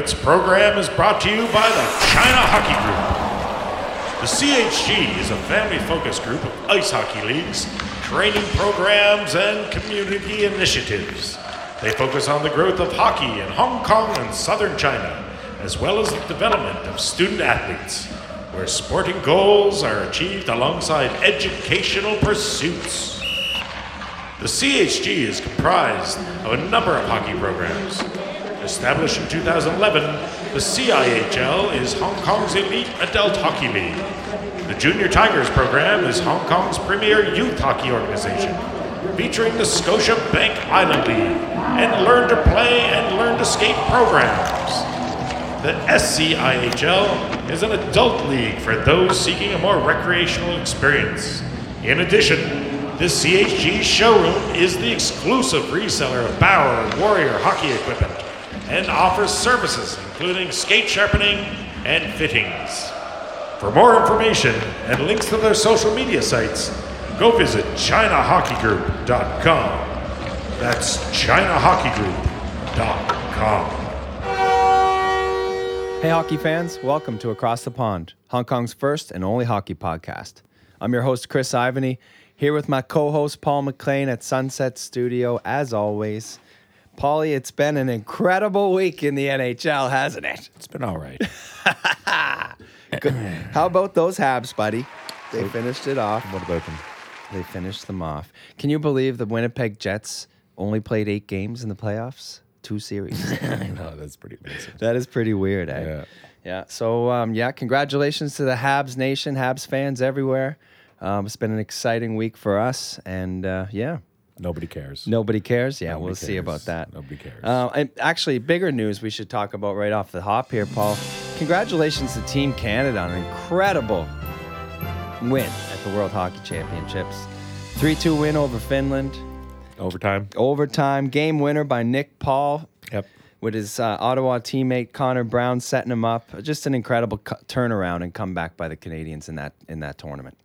Tonight's program is brought to you by the China Hockey Group. The CHG is a family focused group of ice hockey leagues, training programs, and community initiatives. They focus on the growth of hockey in Hong Kong and southern China, as well as the development of student athletes, where sporting goals are achieved alongside educational pursuits. The CHG is comprised of a number of hockey programs. Established in 2011, the CIHL is Hong Kong's elite adult hockey league. The Junior Tigers program is Hong Kong's premier youth hockey organization, featuring the Scotia Bank Island League and Learn to Play and Learn to Skate programs. The SCIHL is an adult league for those seeking a more recreational experience. In addition, this CHG showroom is the exclusive reseller of Bauer Warrior hockey equipment and offers services including skate sharpening and fittings. For more information and links to their social media sites, go visit ChinaHockeyGroup.com. That's ChinaHockeyGroup.com. Hey, hockey fans, welcome to Across the Pond, Hong Kong's first and only hockey podcast. I'm your host, Chris Ivany, here with my co host, Paul McLean at Sunset Studio, as always. Paulie, it's been an incredible week in the NHL, hasn't it? It's been all right. How about those Habs, buddy? They finished it off. what about them? They finished them off. Can you believe the Winnipeg Jets only played eight games in the playoffs? Two series. I know that's pretty amazing. That is pretty weird, eh? Yeah. Yeah. So, um, yeah, congratulations to the Habs Nation, Habs fans everywhere. Um, it's been an exciting week for us, and uh, yeah, Nobody cares. nobody cares. Yeah, Nobody we'll see about that. Nobody cares. Uh, and actually, bigger news we should talk about right off the hop here, Paul. Congratulations to Team Canada on an incredible win at the World Hockey Championships. 3 2 win over Finland. Overtime. Overtime game winner by Nick Paul Yep. with his uh, Ottawa teammate Connor Brown setting him up. Just an incredible cu- turnaround and comeback by the Canadians in that in that tournament.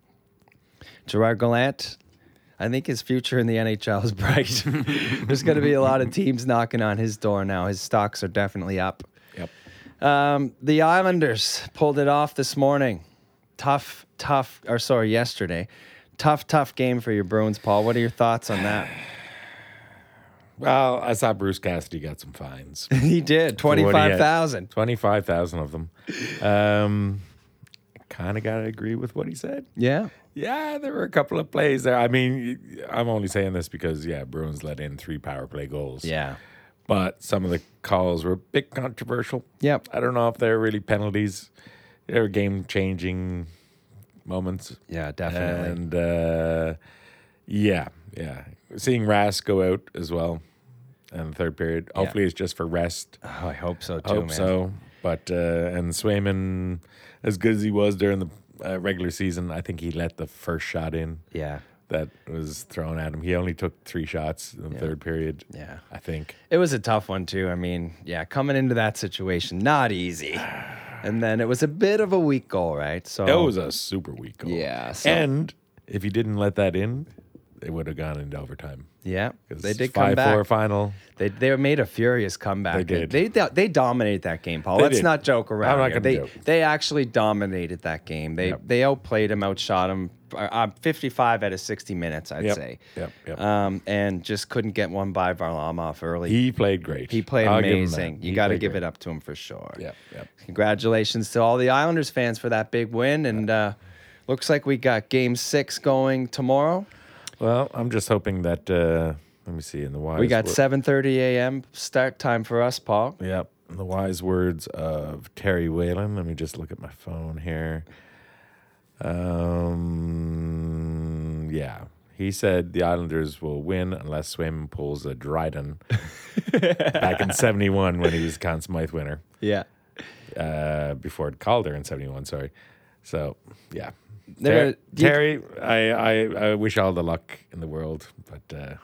Gerard Gallant, I think his future in the NHL is bright. There's going to be a lot of teams knocking on his door now. His stocks are definitely up. Yep. Um, the Islanders pulled it off this morning. Tough, tough, or sorry, yesterday. Tough, tough game for your Bruins, Paul. What are your thoughts on that? Well, I saw Bruce Cassidy got some fines. he did he had. 25,000. 25,000 of them. Um, kind of got to agree with what he said. Yeah. Yeah, there were a couple of plays there. I mean, I'm only saying this because, yeah, Bruins let in three power play goals. Yeah. But some of the calls were a bit controversial. Yep. I don't know if they're really penalties. They were game changing moments. Yeah, definitely. And uh, yeah, yeah. Seeing Rask go out as well in the third period. Hopefully it's just for rest. oh, I hope so too, I Hope man. so. But uh, and Swayman, as good as he was during the uh, regular season, I think he let the first shot in Yeah. that was thrown at him. He only took three shots in the third period. Yeah. I think. It was a tough one too. I mean, yeah, coming into that situation, not easy. And then it was a bit of a weak goal, right? So it was a super weak goal. Yeah, so- and if he didn't let that in, they would have gone into overtime. Yeah, they did five come back. four final. They they made a furious comeback. They did. They they, they dominated that game, Paul. They Let's did. not joke around. I'm not here. They joke. they actually dominated that game. They Yep. they outplayed him, outshot him. Uh, 55 out of 60 minutes, I'd Yep, say. yep, yep. Um, and just couldn't get one by Varlamov early. He played great. He played I'll amazing. You got to give great. it up to him for sure. Yep, yep. Congratulations to all the Islanders fans for that big win. And uh, looks like we got game six going tomorrow. Well, I'm just hoping that. Uh, let me see. In the wise, We got 7:30 a.m. start time for us, Paul. Yep. In the wise words of Terry Whalen. Let me just look at my phone here. Um. Yeah. He said the Islanders will win unless Swayman pulls a Dryden back in 71 when he was Conn Smythe winner. Yeah. uh, before Calder in '71. Sorry. So yeah, Ter- Terry, I, I I wish all the luck in the world, but uh,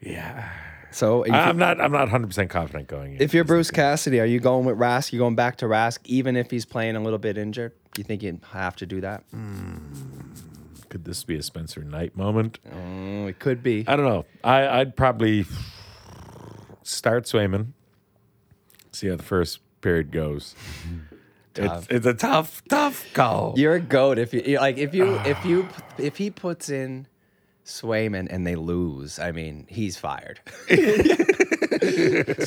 yeah, So if, I'm not I'm not 100 percent confident going. In. If you're Bruce. Cassidy, are you going with Rask? You going back to Rask, even if he's playing a little bit injured? Do you think you have to do that? could this be a Spencer Knight moment? Mm, it could be. I don't know. I I'd probably start Swayman, See how the first period goes. It's, it's a tough, tough call. You're a goat if you you- like if you if you if he puts in Swayman and they lose. I mean, he's fired. so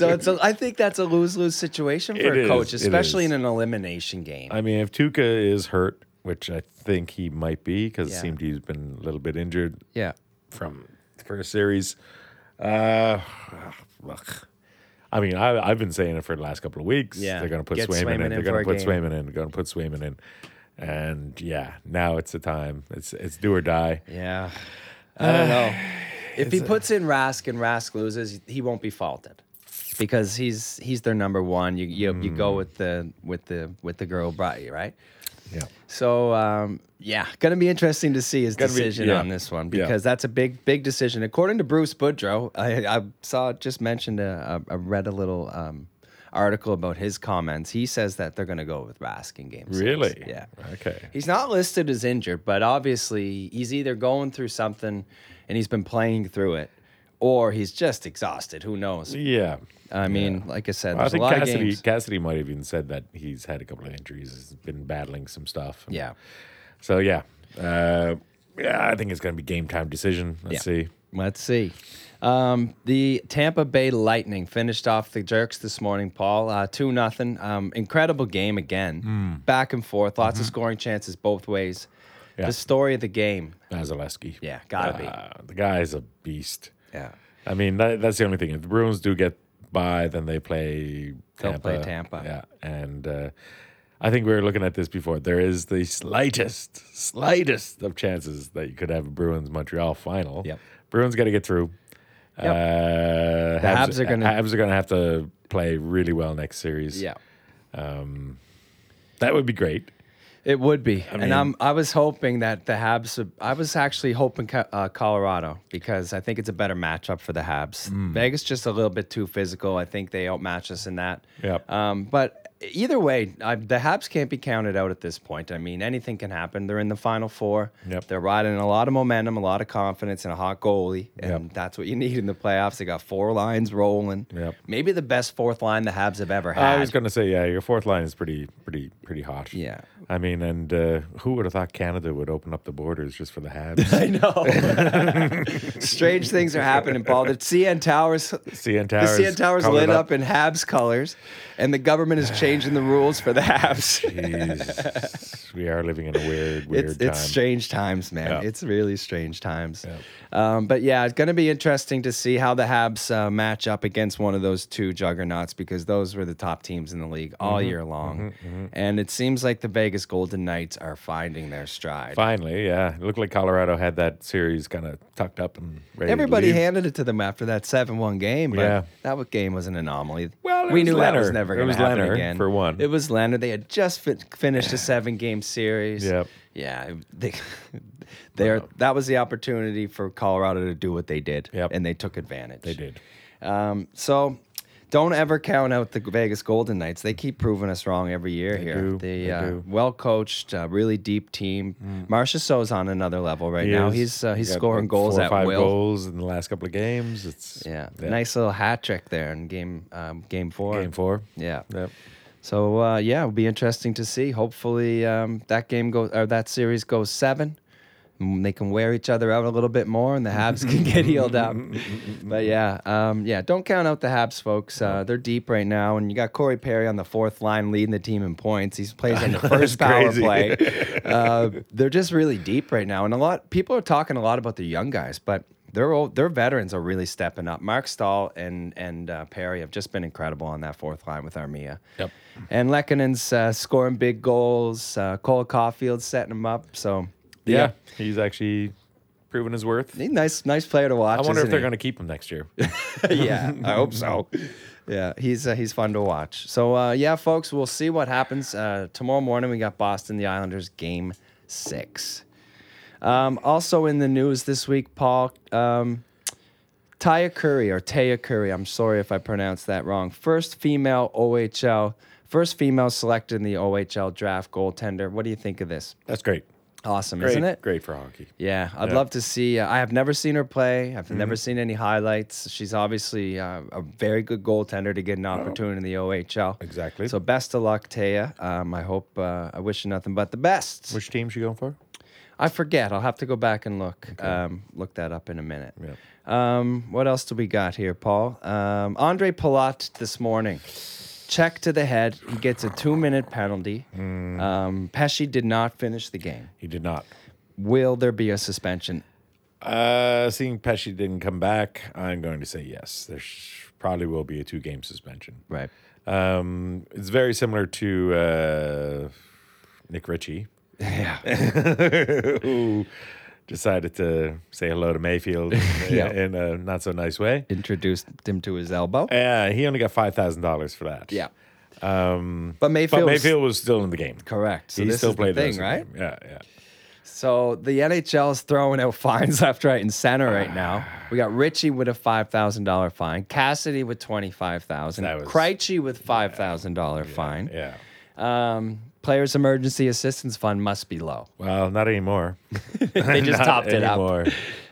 it's a, I think that's a lose lose situation for It a coach, is, especially in an elimination game. I mean, if Tuukka is hurt, which I think he might be because Yeah. it seemed he's been a little bit injured yeah. from the first series. Uh, ugh. I mean, I, I've been saying it for the last couple of weeks. Yeah. they're going to put Get Swayman, Swayman in. in They're going to put game. Swayman in. They're going to put Swayman in, and yeah, now it's the time. It's it's do or die. Yeah. I don't know. If he uh, puts in Rask and Rask loses, he won't be faulted. Because he's he's their number one. You you, you go mm. with the with the with the girl brought you, right? Yeah, So um, yeah, gonna be interesting to see his Gonna be- decision yeah. on this one Yeah. because that's a big big decision. According to Bruce Boudreau, I, I saw just mentioned a, I read a little um, article about his comments. He says that they're gonna go with Rask in game. six. really. Yeah. Okay. He's not listed as injured, but obviously he's either going through something and he's been playing through it, or he's just exhausted. Who knows? Yeah. I mean, like I said, I there's a think lot of Cassidy. Cassidy might have even said that he's had a couple of injuries. He's been battling some stuff. Yeah. So yeah, uh, yeah, I think it's going to be game time decision. Let's Yeah. see. Let's see. Um, the Tampa Bay Lightning finished off the Jerks this morning, Paul. Uh, two nothing. Um, incredible game again. Back and forth. Lots of scoring chances both ways. Yeah. The story of the game. Vasilevskiy. Yeah, gotta be. Uh, the guy's a beast. Yeah. I mean, that, that's the only thing. If the Bruins do get by, then they play Tampa. They'll play Tampa. Yeah, and uh, I think we were looking at this before. There is the slightest, slightest of chances that you could have a Bruins Montreal final. Yep. Bruins got to get through. Yep. Uh, The Habs are gonna- Habs are going to have to play really well next series. Yeah. Um, that would be great. It would be, mean- and I'm. I was hoping that the Habs. I was actually hoping uh, Colorado because I think it's a better matchup for the Habs. Hmm. Vegas just a little bit too physical. I think they outmatch us in that. Yep. Um, but either way, I, the Habs can't be counted out at this point. I mean, anything can happen. They're in the Final Four. Yep. They're riding a lot of momentum, a lot of confidence, and a hot goalie, and Yep. that's what you need in the playoffs. They got four lines rolling. Yep. Maybe the best fourth line the Habs have ever had. I was going to say, yeah, your fourth line is pretty, pretty, pretty hot. Yeah. I mean, and uh, who would have thought Canada would open up the borders just for the Habs? I know. Strange things are happening, Paul. The CN Towers, CN the CN Towers lit up. in Habs colors, and the government is changing the rules for the Habs. Jeez. we are living in a weird, weird It's time. it's strange times, man. Yeah. It's really strange times. Um, but yeah, it's going to be interesting to see how the Habs uh, match up against one of those two juggernauts because those were the top teams in the league all Mm-hmm. year long, and it seems like the Vegas Golden Knights are finding their stride. Finally, yeah. It looked like Colorado had that series kind of tucked up and ready Everybody handed it to them after that seven-one game, but Yeah. that game was an anomaly. Well, we knew that was never going to was happen Leonard again. for one. It was Leonard. They had just fin- finished a seven-game series. Yep. Yeah, they, they're, that was the opportunity for Colorado to do what they did, Yep. and they took advantage. They did. Um, so don't ever count out the Vegas Golden Knights. They keep proving us wrong every year They here. do. They, They uh, do. well coached, uh, really deep team. Marchessault's on another level right He now. is. He's uh, he's He scoring goals four or at five will. goals in the last couple of games. It's Yeah, nice little hat trick there in game um, game four. game four. Yeah. Yep. So uh, yeah, it'll be interesting to see. Hopefully um, that game goes or that series goes seven. They can wear each other out a little bit more, and the Habs can get healed up. But yeah, um, yeah, don't count out the Habs, folks. Uh, they're deep right now, and you got Corey Perry on the fourth line leading the team in points. He plays on the first power play. Uh, they're just really deep right now, and a lot people are talking a lot about the young guys, but their old, their veterans are really stepping up. Mark Staal and and uh, Perry have just been incredible on that fourth line with Armia. Yep. And Lehkonen's uh, scoring big goals. Uh, Cole Caufield's setting them up. So Yeah. yeah, He's actually proven his worth. He's a nice nice player to watch. I wonder if they're going to keep him next year. yeah, I hope so. Yeah, he's uh, he's fun to watch. So uh, yeah, folks, we'll see what happens uh, tomorrow morning. We got Boston, the Islanders, game six. Um, also in the news this week, Paul, um, Taya Currie or Taya Currie. I'm sorry if I pronounced that wrong. First female OHL, first female selected in the OHL draft goaltender. What do you think of this? That's great. Awesome, Great, isn't it? Great for hockey. Yeah, I'd Yeah. love to see. Uh, I have never seen her play. I've never Mm-hmm. seen any highlights. She's obviously uh, a very good goaltender to get an opportunity in the OHL. Exactly. So best of luck, Taya. Um, I hope. Uh, I wish you nothing but the best. Which team she going for? I forget. I'll have to go back and look. Um, look that up in a minute. Yeah. Um, what else do we got here, Paul? Um, Ondrej Palat this morning. Check to the head. He gets a two-minute penalty. Mm. Um, Pesce did not finish the game. He did not. Will there be a suspension? Uh, seeing Pesce didn't come back, I'm going to say yes. There sh- probably will be a two game suspension. Right. Um, it's very similar to uh, Nick Ritchie, Yeah. who decided to say hello to Mayfield Yeah. in a not so nice way. Introduced him to his elbow. Yeah, he only got five thousand dollars for that. Yeah. Um, But Mayfield. but was- Mayfield was still in the game. correct. So he this still played the thing, rest of the right? game. Yeah, yeah. So the NHL is throwing out fines left, right, and center right now. We got Ritchie with a five thousand dollar fine, Cassidy with twenty five thousand, Krejci with five thousand dollar fine. Yeah. Um, Players Emergency Assistance Fund must be low. Well, not anymore. They just topped it up.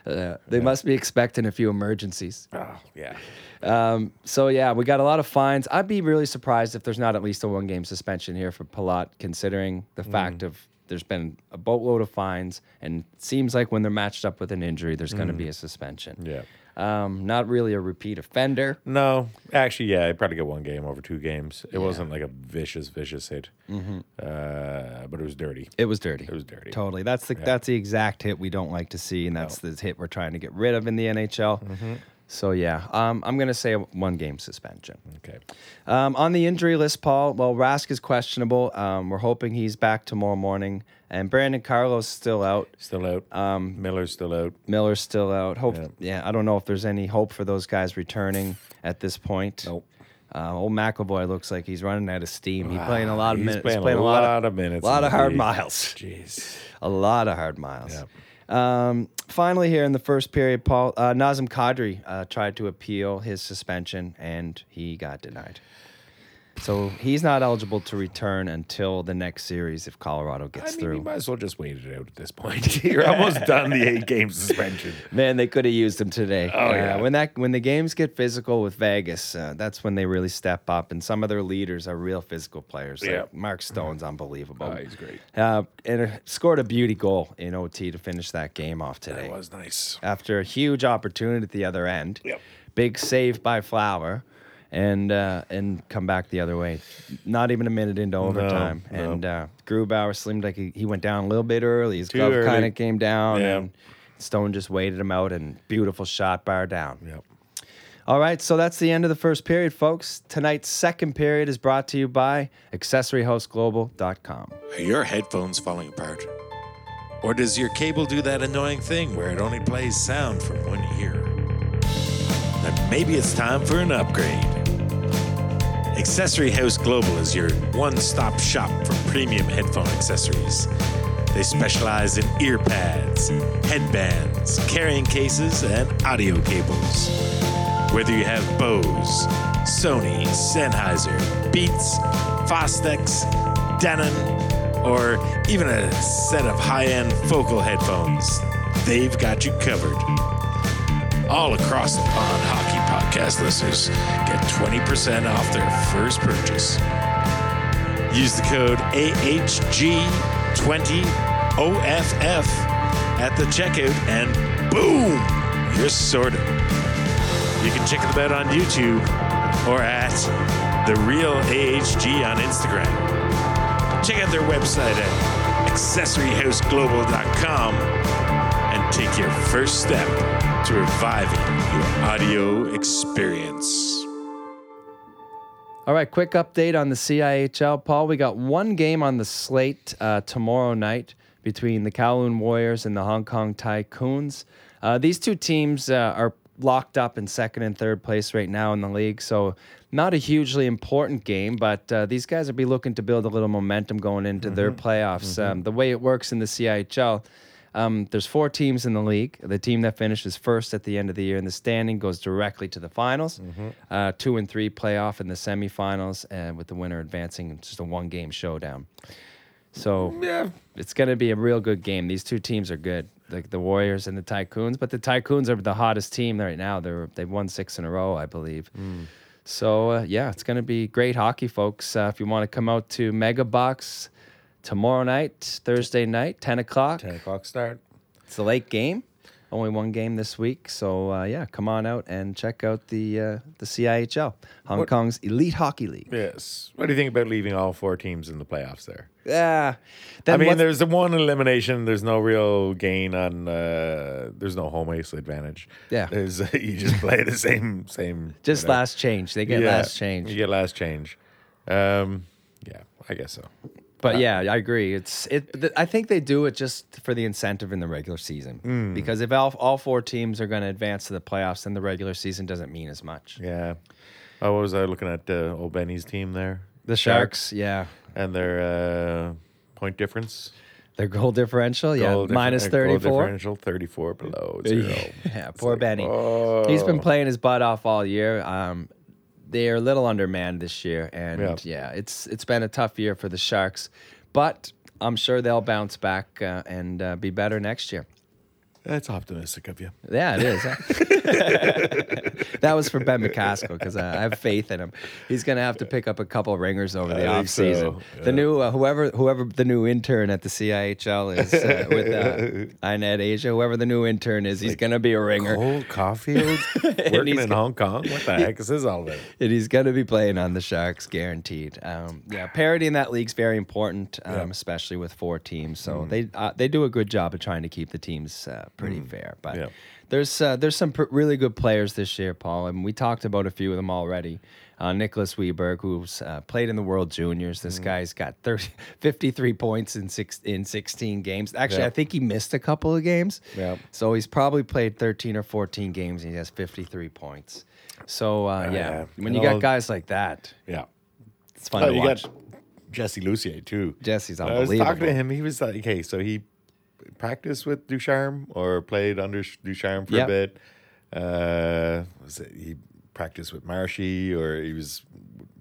Uh, they must be expecting a few emergencies. Oh, yeah. Um, so yeah, we got a lot of fines. I'd be really surprised if there's not at least a one game suspension here for Palat, considering the fact of there's been a boatload of fines, and it seems like when they're matched up with an injury, there's going to be a suspension. Yeah. Um, not really a repeat offender. No, actually, yeah, I probably get one game over two games. It wasn't like a vicious, vicious hit, Mm-hmm. uh, but it was dirty. It was dirty. It was dirty. Totally. That's the that's the exact hit we don't like to see, and that's the hit we're trying to get rid of in the NHL. So yeah, um, I'm gonna say a one game suspension. Okay. Um, on the injury list, Paul, well, Rask is questionable. Um, we're hoping he's back tomorrow morning. And Brandon Carlo's still out. Still out. Um, Miller's still out. Miller's still out. Hope, yeah. Yeah. I don't know if there's any hope for those guys returning at this point. Nope. Uh, old McAvoy looks like he's running out of steam. He's playing a lot of He's minutes. playing a playing lot of minutes A lot of hard league. miles. Jeez. A lot of hard miles. Um, finally, here in the first period, Paul uh, Nazem Kadri uh, tried to appeal his suspension and he got denied. So he's not eligible to return until the next series if Colorado I gets mean, through. you might as well just wait it out at this point. You're almost done the eight game suspension. Man, they could have used him today. Oh, Uh, yeah. When that when the games get physical with Vegas, uh, that's when they really step up. And some of their leaders are real physical players. Like Yeah. Mark Stone's unbelievable. Oh, he's great. Uh, and uh, scored a beauty goal in OT to finish that game off today. That was nice. After a huge opportunity at the other end, Yep. big save by Flower, and uh, and come back the other way. Not even a minute into overtime, no. and uh, Grubauer seemed like he, he went down a little bit early. His Too glove kind of came down, Yeah. and Stone just waited him out, and beautiful shot bar down. Yep. All right, so that's the end of the first period, folks. Tonight's second period is brought to you by AccessoryHouseGlobal.com. Are your headphones falling apart? Or does your cable do that annoying thing where it only plays sound from one ear? Then maybe it's time for an upgrade. Accessory House Global is your one stop shop for premium headphone accessories. They specialize in ear pads, headbands, carrying cases, and audio cables. Whether you have Bose, Sony, Sennheiser, Beats, Fostex, Denon, or even a set of high end focal headphones, they've got you covered. All across the pond, podcast listeners get 20% off their first purchase. Use the code AHG20OFF at the checkout, and boom, you're sorted. You can check them out on YouTube or at The Real AHG on Instagram. Check out their website at accessoryhouseglobal.com and take your first step to reviving your audio experience. All right, quick update on the CIHL, Paul. We got one game on the slate uh, tomorrow night between the Kowloon Warriors and the Hong Kong Tycoons. Uh, these two teams uh, are locked up in second and third place right now in the league, so not a hugely important game, but uh, these guys will be looking to build a little momentum going into their playoffs. Um, the way it works in the CIHL, um, there's four teams in the league. The team that finishes first at the end of the year in the standing goes directly to the finals. Uh, two and three playoff in the semifinals, and with the winner advancing in just a one game showdown. So Yeah. it's going to be a real good game. These two teams are good, like the Warriors and the Tycoons. But the Tycoons are the hottest team right now. They're they've won six in a row, I believe. So uh, yeah, it's going to be great hockey, folks. Uh, if you want to come out to Mega Box tomorrow night, Thursday night, ten o'clock. 10 o'clock start. It's a late game. Only one game this week, so uh, yeah, come on out and check out the uh, the CIHL, Hong What- Kong's elite hockey league. Yes. What do you think about leaving all four teams in the playoffs there? Yeah, I mean, there's the one elimination. There's no real gain on. Uh, there's no home ice advantage. Yeah. There's you just play the same same. just whatever. last change. They get Yeah, last change. You get last change. Um, yeah, I guess so. But yeah, I agree. It's it. th- I think they do it just for the incentive in the regular season Hmm. because if all, all four teams are going to advance to the playoffs, then the regular season doesn't mean as much. Yeah. Oh, what was I looking at? Uh, old Benny's team there. The Sharks, yeah, and their uh, point difference. their goal differential, yeah, Goal minus uh, goal thirty four. differential, thirty-four below zero. Yeah, poor like, Benny. He's been oh. playing his butt off all year. Um, they are a little undermanned this year, and Yeah. yeah. it's it's been a tough year for the Sharks, but I'm sure they'll bounce back uh, and uh, be better next year. That's optimistic of you. Yeah, it is. that was for Ben McCaskill because I have faith in him. He's going to have to pick up a couple ringers over the I think off season. so, The new uh, whoever whoever the new intern at the CIHL is uh, with uh, INET Asia, whoever the new intern is, he's going to be a ringer. Cole Caufield working in Hong Kong. What the heck is this all about? And he's going to be playing on the Sharks, guaranteed. Um, yeah, parity in that league's very important, um, Yeah. Mm. especially with four teams. So they uh, they do a good job of trying to keep the teams uh, pretty fair. But Yeah. there's uh, there's some pr- really good players this year, Paul, and we talked about a few of them already. Uh, Nicholas Weberg, who's uh, played in the World Juniors. Mm. This guy's got 30, 53 points in six in 16 games. Actually, Yeah. I think he missed a couple of games. Yeah. So he's probably played 13 or 14 games and he has 53 points. So uh, yeah, Yeah. when And you got guys like that, Yeah. it's fun Oh, to you watch. got Jesse Lucier too. Jesse's unbelievable. I was talking to him. He was like, "Okay, so he practiced with Ducharme or played under Ducharme for Yep. a bit. Uh, was it he practiced with Marshy or he was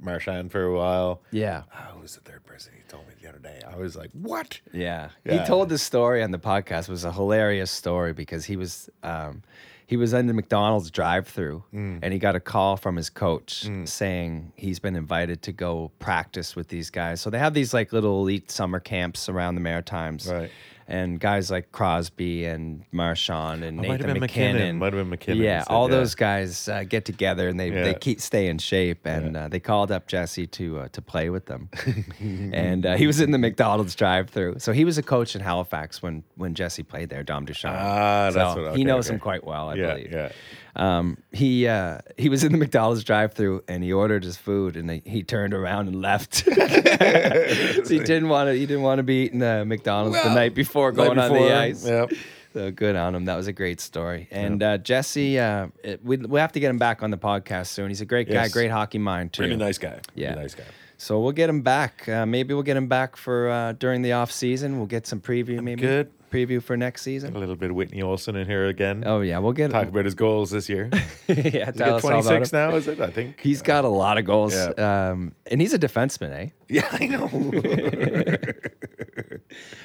Marchand for a while? Yeah. Oh, who was the third person he told me the other day? I was like, "What?" Yeah. Yeah. He told this story on the podcast. It was a hilarious story because he was um, he was in the McDonald's drive through Mm. and he got a call from his coach saying he's been invited to go practice with these guys. So they have these like little elite summer camps around the Maritimes. Right. And guys like Crosby and Marchand and Oh, might have been MacKinnon. MacKinnon. Might have been MacKinnon, Yeah, said, all yeah. those guys uh, get together and they, they keep stay in shape. And uh, they called up Jesse to uh, to play with them. and uh, he was in the McDonald's drive-through. So he was a coach in Halifax when when Jesse played there, Dom Ducharme. Ah, that's So what- he knows okay. him quite well, I yeah, believe. yeah. Um, he uh, he was in the McDonald's drive-through and he ordered his food and they, he turned around and left. So he didn't want to. He didn't want to be eating uh, McDonald's the night before Night going on the ice. Yep. So good on him. That was a great story. And uh, Jesse, uh, it, we we have to get him back on the podcast soon. He's a great guy, Yes. great hockey mind too. Really nice guy. Yeah. Really nice guy. So we'll get him back. Uh, maybe we'll get him back for uh, during the off season. We'll get some preview. Maybe good. Preview for next season? A little bit of Whitney Olsen in here again. Oh yeah, we'll get Talk about his goals this year. yeah. Tell got us all about 26 him. now, is it? I think. He's got a lot of goals, Yeah. um, and he's a defenseman, eh? yeah, I know.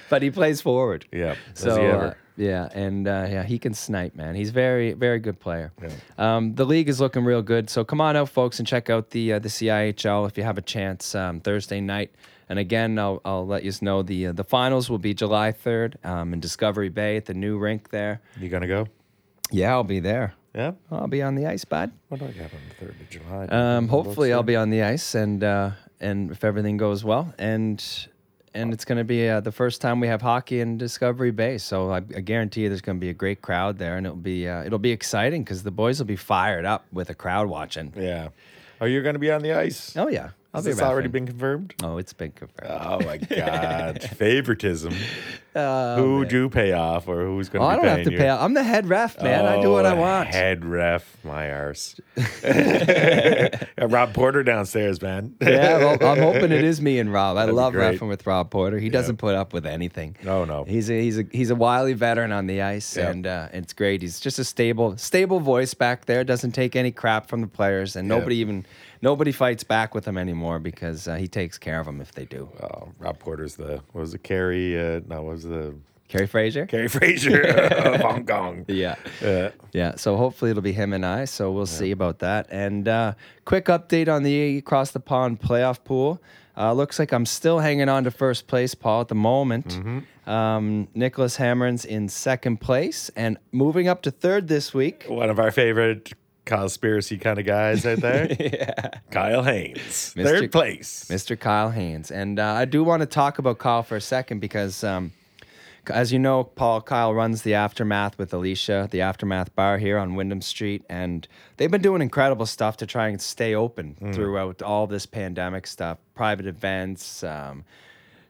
But he plays forward. yeah. So uh, yeah, and uh, yeah, he can snipe, man. He's very, very good player. Yeah. Um, the league is looking real good. So come on out, folks, and check out the uh, the CIHL if you have a chance um, Thursday night. And again, I'll, I'll let you know the uh, the finals will be July third um, in Discovery Bay at the new rink there. You gonna go? Yeah, I'll be there. Yeah. I'll be on the ice, bud. What do I got on the third of July? Um, hopefully, I'll be on the ice, and uh, and if everything goes well, and and it's going to be uh, the first time we have hockey in Discovery Bay. So I, I guarantee you, there's going to be a great crowd there, and it'll be uh, it'll be exciting because the boys will be fired up with a crowd watching. Yeah. Are you gonna be on the ice? Oh yeah, I'll Has be this a already been confirmed? Oh, it's been confirmed. Oh my God! Favoritism. Who do you pay off or who's going Oh, to I don't have to you? pay. I'm the head ref, man. I do what I Oh, want. Head ref, my arse. Rob Porter downstairs, man. yeah, well, I'm hoping it is me and Rob. I That'd love refing with Rob Porter. He doesn't put up with anything. No, no. He's a he's a he's a wily veteran on the ice, and uh, it's great. He's just a stable stable voice back there. Doesn't take any crap from the players, and nobody even nobody fights back with him anymore because uh, he takes care of them if they do. Oh, Rob Porter's the what was it Kerry? Uh, no, what was the Kerry Fraser. Kerry Fraser of Hong Kong? Yeah. Yeah. Yeah, so hopefully it'll be him and I. So we'll see about that. And uh, quick update on the across the pond playoff pool. Uh, looks like I'm still hanging on to first place, Paul, at the moment. Mm-hmm. Um, Nicholas Hammer's in second place and moving up to third this week. One of our favorite conspiracy kind of guys out there. yeah. Kyle Haynes, Mr. third place. Mr. Kyle Haynes. And uh, I do want to talk about Kyle for a second because, um, as you know, Paul, Kyle runs the Aftermath with Alicia, the Aftermath bar here on Wyndham Street. And they've been doing incredible stuff to try and stay open throughout all this pandemic stuff, private events, um,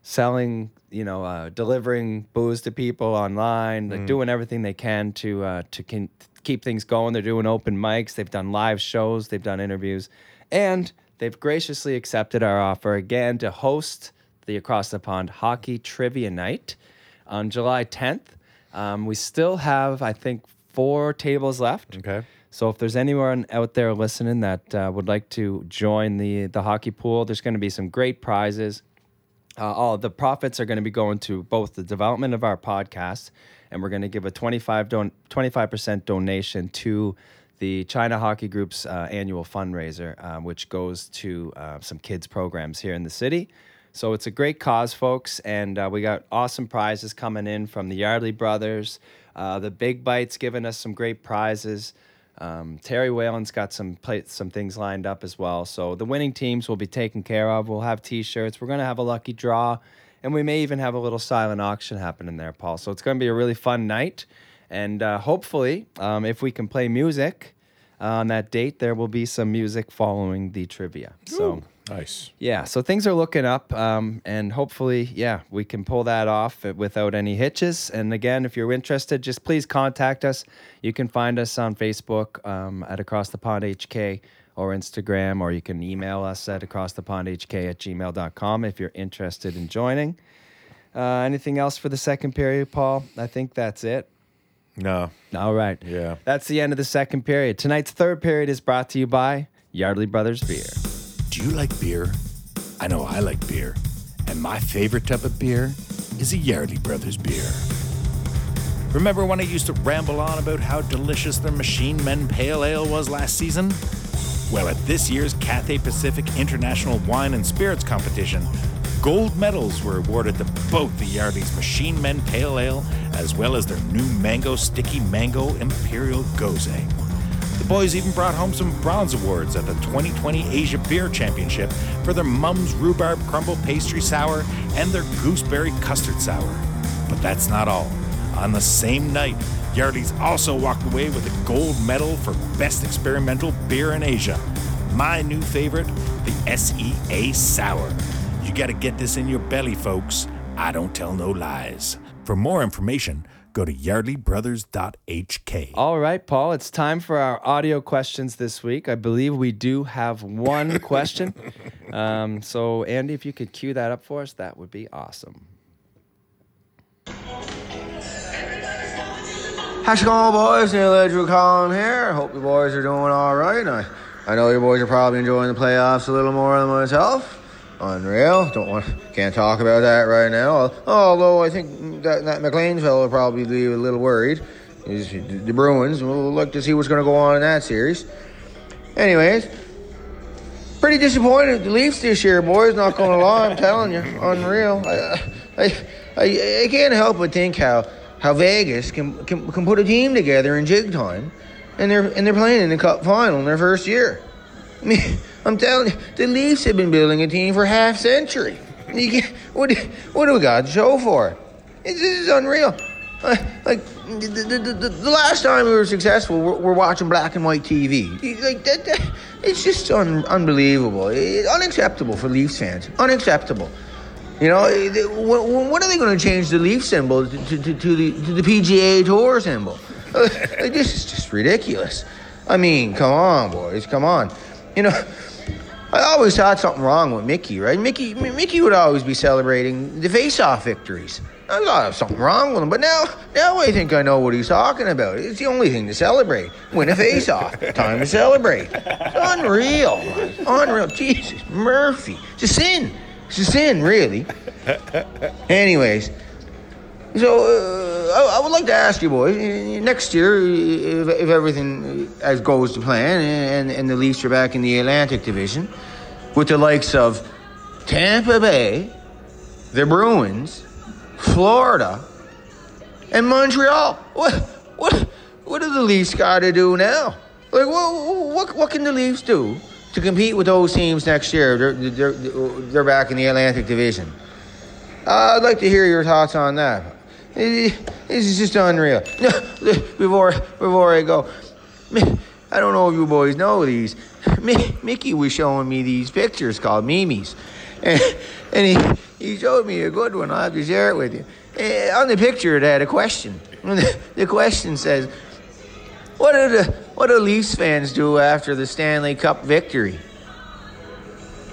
selling, you know, uh, delivering booze to people online, like doing everything they can to uh, to can keep things going. They're doing open mics. They've done live shows. They've done interviews, and they've graciously accepted our offer again to host the Across the Pond Hockey Trivia Night on July 10th. Um, we still have, I think, four tables left. Okay. So if there's anyone out there listening that uh, would like to join the the hockey pool, there's going to be some great prizes. Uh, all the profits are going to be going to both the development of our podcast, and we're going to give a 25 don- 25% donation to the China Hockey Group's uh, annual fundraiser, uh, which goes to uh, some kids programs here in the city. So it's a great cause, folks, and uh, we got awesome prizes coming in from the Yardley brothers. Uh, the Big Bites giving us some great prizes. Um, Terry Whalen's got some play, some things lined up as well. So the winning teams will be taken care of. We'll have T-shirts. We're gonna have a lucky draw, and we may even have a little silent auction happening there, Paul. So it's gonna be a really fun night, and uh, hopefully, um, if we can play music uh, on that date, there will be some music following the trivia. So. Nice. Yeah, so things are looking up, um, and hopefully, yeah, we can pull that off without any hitches. And again, if you're interested, just please contact us. You can find us on Facebook um, at Across the Pond HK or Instagram, or you can email us at acrossthepondhk at gmail.com if you're interested in joining. Uh, anything else for the second period, Paul? I think that's it. No. All right. Yeah. That's the end of the second period. Tonight's third period is brought to you by Yardley Brothers Beer. Do you like beer? I know I like beer. And my favorite type of beer is a Yardley Brothers beer. Remember when I used to ramble on about how delicious their Machine Men Pale Ale was last season? Well, at this year's Cathay Pacific International Wine and Spirits Competition, gold medals were awarded to both the Yardley's Machine Men Pale Ale as well as their new Mango Sticky Mango Imperial Gose. Boys even brought home some bronze awards at the 2020 Asia Beer Championship for their Mum's Rhubarb Crumble Pastry Sour and their Gooseberry Custard Sour. But that's not all. On the same night, Yardley's also walked away with a gold medal for Best Experimental Beer in Asia. My new favorite, the SEA Sour. You gotta get this in your belly, folks. I don't tell no lies. For more information, go to yardleybrothers.hk. All right, Paul, it's time for our audio questions this week. I believe we do have one question. Um, so, Andy, if you could cue that up for us, that would be awesome. How's it going, boys? Neil Edgewood Colin here. Hope you boys are doing all right. I, I know you boys are probably enjoying the playoffs a little more than myself. Unreal. Don't want, can't talk about that right now. Although I think that, that McLean's fellow will probably be a little worried. He's, the Bruins. We'll look to see what's going to go on in that series. Anyways, pretty disappointed the Leafs this year, boys. Not going to lie, I'm telling you, unreal. I, I, I, I can't help but think how, how Vegas can, can can put a team together in jig time, and they're and they're playing in the Cup final in their first year. I mean, I'm telling you, the Leafs have been building a team for half century. What what do we got to show for it? This is unreal. Like the, the, the, the last time we were successful, we're, we're watching black and white TV. Like that, that it's just un, unbelievable, It- unacceptable for Leafs fans. Unacceptable. You know, eh, when, are they going to change the leaf symbol to, to, to, the, to the PGA Tour symbol? Like, this is just ridiculous. I mean, come on, boys, come on. You know, I always thought something wrong with Mickey, right? Mickey, M- Mickey would always be celebrating the face-off victories. I thought something wrong with him, but now, now I think I know what he's talking about. It's the only thing to celebrate. Win a face-off. Time to celebrate. It's unreal. Unreal. Jesus, Murphy. It's a sin. It's a sin, really. Anyways, so uh, I, I would like to ask you boys next year if, if everything as goes to plan and, and the Leafs are back in the Atlantic Division with the likes of Tampa Bay, the Bruins, Florida, and Montreal. What what what do the Leafs got to do now? Like what, what what can the Leafs do to compete with those teams next year? They're they're, they're back in the Atlantic Division. Uh, I'd like to hear your thoughts on that. This is just unreal. Before before I go, I don't know if you boys know these. Mickey was showing me these pictures called memes, and, and he, he showed me a good one. I'll have to share it with you. Eh, on the picture, it had a question. The, the question says, "What do the what do Leafs fans do after the Stanley Cup victory?"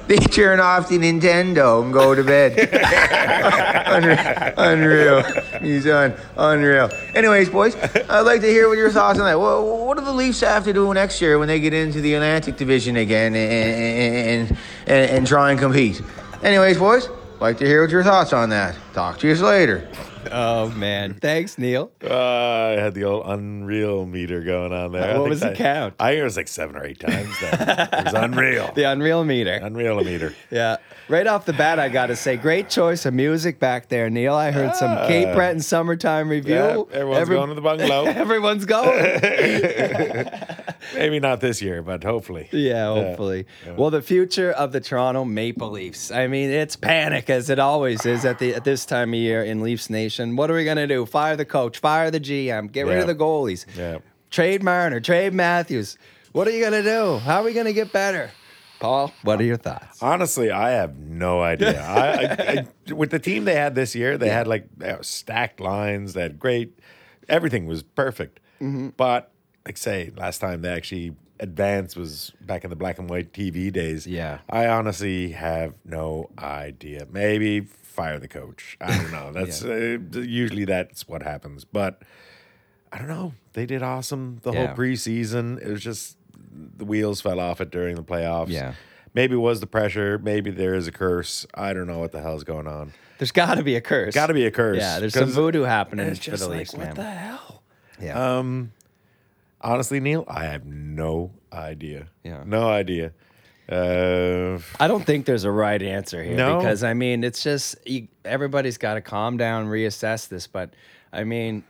They turn off the Nintendo and go to bed. unreal. unreal. He's on. Unreal. Anyways, boys, I'd like to hear what your thoughts on that. Well, what do the Leafs have to do next year when they get into the Atlantic Division again and, and, and, and try and compete? Anyways, boys, like to hear what your thoughts on that. Talk to you later. Oh man, thanks, Neil. Uh, I had the old unreal meter going on there. What was the I- count? I think it was like seven or eight times. Then. it was unreal. The Unreal Meter. Unreal meter. Yeah. Right off the bat, I got to say, great choice of music back there, Neil. I heard some Cape Breton summertime revue. Yeah, everyone's Every- going to the bungalow. Everyone's going. Maybe not this year, but hopefully. Yeah, hopefully. Well, the future of the Toronto Maple Leafs. I mean, it's panic as it always is at the at this time of year in Leafs Nation. What are we gonna do? Fire the coach, fire the GM, get rid of the goalies, Yeah. trade Marner, trade Matthews. What are you gonna do? How are we gonna get better? Paul, what are your thoughts? Honestly, I have no idea. I, I, I, with the team they had this year, they had like they stacked lines. They had great. Everything was perfect. Mm-hmm. But like say, last time they actually advanced was back in the black and white TV days. Yeah. I honestly have no idea. Maybe fire the coach. I don't know. That's uh, usually that's what happens. But I don't know. They did awesome the Yeah. whole preseason. It was just the wheels fell off it during the playoffs. Yeah. Maybe it was the pressure. Maybe there is a curse. I don't know what the hell's going on. There's got to be a curse. Got to be a curse. Yeah, there's some voodoo happening It's for just the like, Leafs, what man. the hell? yeah. Honestly, Neil, I have no idea. Yeah. No idea. Uh, I don't think there's a right answer here No? because I mean it's just you, everybody's got to calm down, reassess this. But I mean,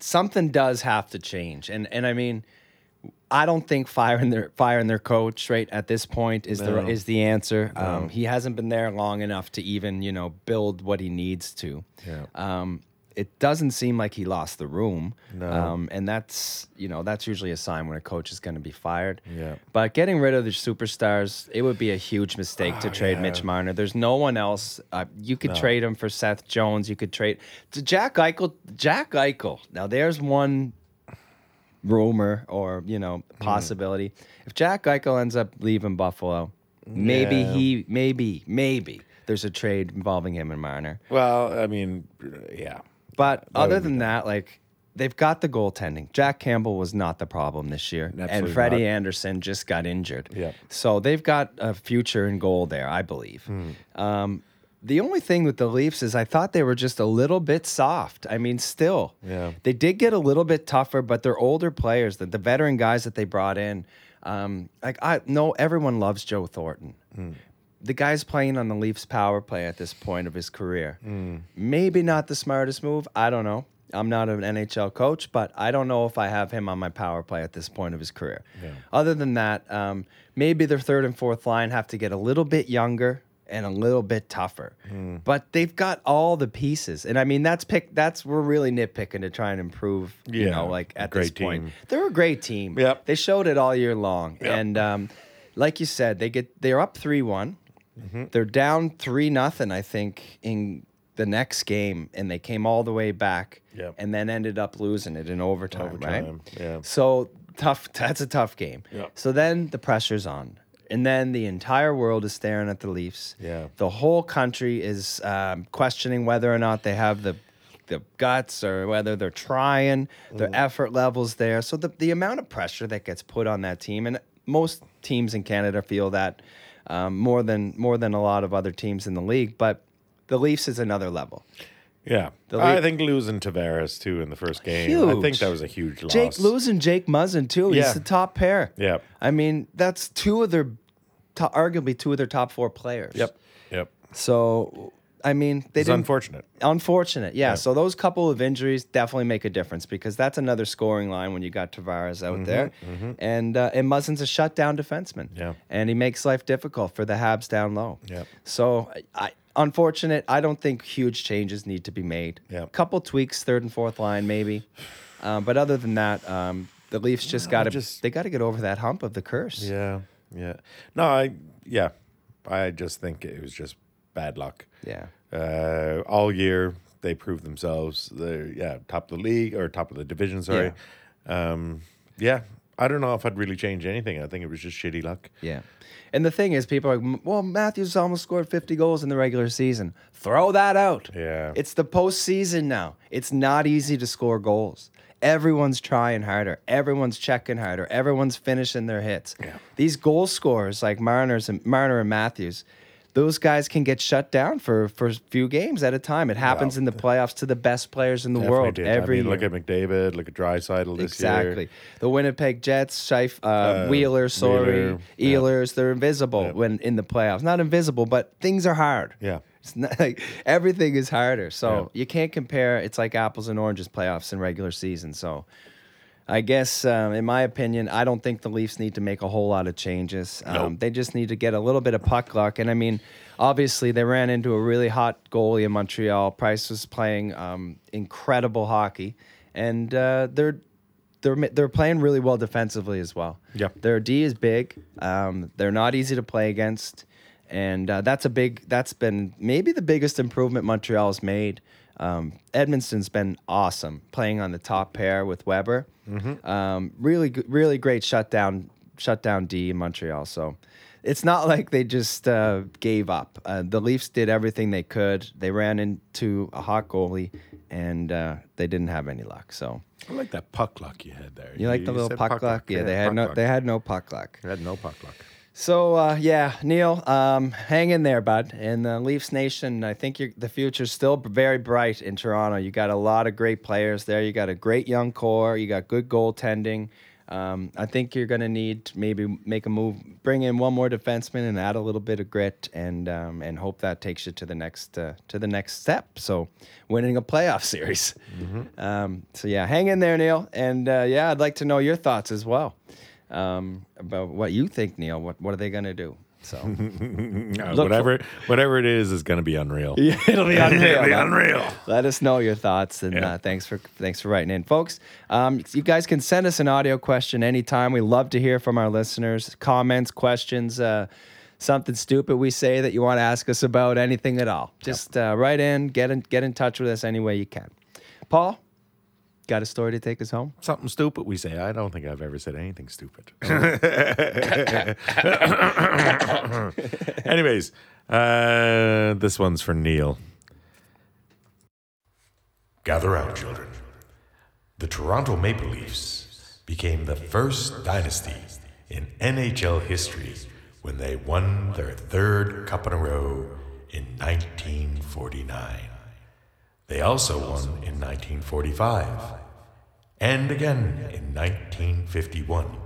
something does have to change, and and I mean, I don't think firing their firing their coach right at this point is the is the answer. Um, he hasn't been there long enough to even you know build what he needs to. Yeah. Um, it doesn't seem like he lost the room. No. Um, and that's you know that's usually a sign when a coach is going to be fired. Yeah. But getting rid of the superstars, it would be a huge mistake to trade Oh, yeah. Mitch Marner. There's no one else. Uh, you could trade him for Seth Jones. You could trade to Jack Eichel. Jack Eichel. Now there's one rumor or you know Hmm. possibility. If Jack Eichel ends up leaving Buffalo, maybe Yeah. he maybe maybe there's a trade involving him and Marner. well, I mean, yeah. But other than that, like they've got the goaltending. Jack Campbell was not the problem this year, and Absolutely Freddie not. Andersen just got injured. Yeah. So they've got a future in goal there, I believe. Hmm. Um, the only thing with the Leafs is I thought they were just a little bit soft. I mean, still, Yeah. they did get a little bit tougher, but they're older players. The, the veteran guys that they brought in, um, like I know everyone loves Joe Thornton. Hmm. The guy's playing on the Leafs power play at this point of his career. Maybe not the smartest move. I don't know. I'm not an NHL coach, but I don't know if I have him on my power play at this point of his career. Other than that, um, maybe their third and fourth line have to get a little bit younger and a little bit tougher. But they've got all the pieces, and I mean that's pick. That's we're really nitpicking to try and improve. You Yeah, know, like at this great point, team. they're a great team. Yep. they showed it all year long, Yep. and um, like you said, they get they're up three one. They're down three nothing, I think, in the next game, and they came all the way back, Yep. and then ended up losing it in overtime, Overtime, right? yeah. So tough. That's a tough game. Yep. So then the pressure's on, and then the entire world is staring at the Leafs. Yeah. The whole country is um, questioning whether or not they have the the guts or whether they're trying, their effort levels there. So the the amount of pressure that gets put on that team, and most teams in Canada feel that um, more than more than a lot of other teams in the league, but. The Leafs is another level. Yeah, The I think losing Tavares too in the first game. I think that was a huge loss. Jake losing Jake Muzzin too. Yeah. He's the top pair. Yeah, I mean, that's two of their, to- arguably two of their top four players. Yep. Yep. So, I mean, they It's didn't. unfortunate. Unfortunate, yeah. So those couple of injuries definitely make a difference because that's another scoring line when you got Tavares out there, and uh, and Muzzin's a shutdown defenseman. Mm-hmm, Yeah. and he makes life difficult for the Habs down low. Yeah. So I, unfortunate. I don't think huge changes need to be made. Yeah. couple tweaks, third and fourth line maybe, um, but other than that, um, the Leafs just got to just- they got to get over that hump of the curse. Yeah. Yeah. No, I yeah. I just think it was just bad luck. Yeah. Uh, all year they proved themselves. They're yeah top of the league or top of the division. Sorry. Um, yeah. I don't know if I'd really change anything. I think it was just shitty luck. Yeah. And the thing is, people are like, well, Matthews almost scored 50 goals in the regular season. Throw that out. Yeah. It's the postseason now. It's not easy to score goals. Everyone's trying harder. Everyone's checking harder. Everyone's finishing their hits. Yeah. These goal scorers like Mariners and Marner and Matthews, those guys can get shut down for for a few games at a time. It happens Wow. in the playoffs to the best players in the Definitely world did. every I mean, look at McDavid. Look at Draisaitl this year. Exactly. The Winnipeg Jets, Scheif, uh, Wheeler, sorry, Wheeler, yeah. They're invisible when in the playoffs. Not invisible, but things are hard. Yeah. It's not like everything is harder. So Yeah. you can't compare. It's like apples and oranges playoffs and regular season. So I guess, um, in my opinion, I don't think the Leafs need to make a whole lot of changes. Um, Nope. They just need to get a little bit of puck luck. And I mean, obviously, they ran into a really hot goalie in Montreal. Price was playing um, incredible hockey, and uh, they're they're they're playing really well defensively as well. Yeah. their D is big. Um, they're not easy to play against, and uh, that's a big. That's been maybe the biggest improvement Montreal's made. Um, Edmundson's been awesome playing on the top pair with Weber. Um, really, really great shutdown, shutdown D in Montreal. So it's not like they just uh, gave up. Uh, the Leafs did everything they could. They ran into a hot goalie, and uh, they didn't have any luck. So I like that puck luck you had there. you like the little said puck, luck? Yeah, they had no, luck. they had no puck luck. They had no puck luck. So uh, yeah, Neil, um, hang in there, bud. In the Leafs Nation, I think the future's still very bright in Toronto. You got a lot of great players there. You got a great young core. You got good goaltending. Um, I think you're going to need to maybe make a move, bring in one more defenseman, and add a little bit of grit, and um, and hope that takes you to the next uh, to the next step. So, winning a playoff series. Um, so yeah, hang in there, Neil, and uh, yeah, I'd like to know your thoughts as well um, about what you think, Neil. What what are they going to do? So Uh, Look whatever, whatever it is, is going to be unreal. yeah, it'll be unreal. It'll be unreal. Let us know your thoughts, and Yeah. uh, thanks for thanks for writing in, folks. Um, you guys can send us an audio question anytime. We love to hear from our listeners. Comments, questions, uh, something stupid we say that you want to ask us about, anything at all. Just uh, write in, get in, get in touch with us any way you can. Paul, got a story to take us home? Something stupid we say. I don't think I've ever said anything stupid. Anyways, uh, this one's for Neil. Gather round, children. The Toronto Maple Leafs became the first dynasty in NHL history when they won their third cup in a row in 1949. They also won in 1945 and again in 1951,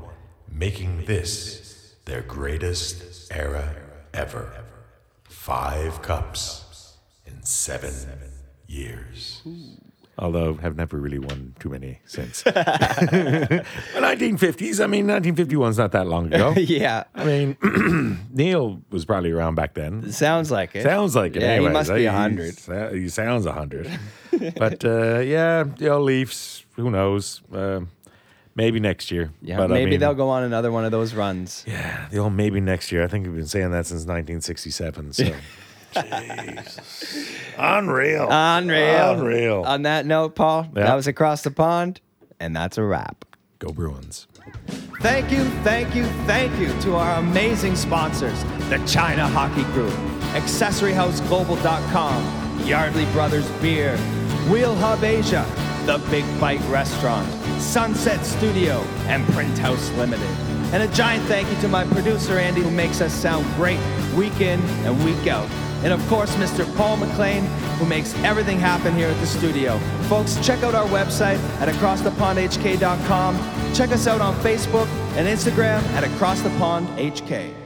making this their greatest era ever. Five cups in seven years. Although have never really won too many since. well, 1950s. I mean, 1951's not that long ago. yeah, I mean, Neil was probably around back then. sounds like it. Sounds like it. Yeah, he must be He- 100. sa- He sounds 100. but uh, yeah, the old Leafs, who knows? Uh, Maybe next year. Yeah, but I maybe mean, they'll go on another one of those runs. Yeah, the old maybe next year. I think we've been saying that since 1967. So, Jesus, unreal, Unreal. unreal. On that note, Paul, Yeah. that was across the pond, and that's a wrap. Go Bruins. Thank you, thank you, thank you to our amazing sponsors, the China Hockey Group, AccessoryHouseGlobal.com, Yardley Brothers Beer, Wheel Hub Asia, The Big Bite Restaurant, Sunset Studio, and Print House Limited. And a giant thank you to my producer, Andy, who makes us sound great week in and week out. And of course, Mr. Paul McLean, who makes everything happen here at the studio. Folks, check out our website at acrossthepondhk.com. Check us out on Facebook and Instagram at acrossthepondhk.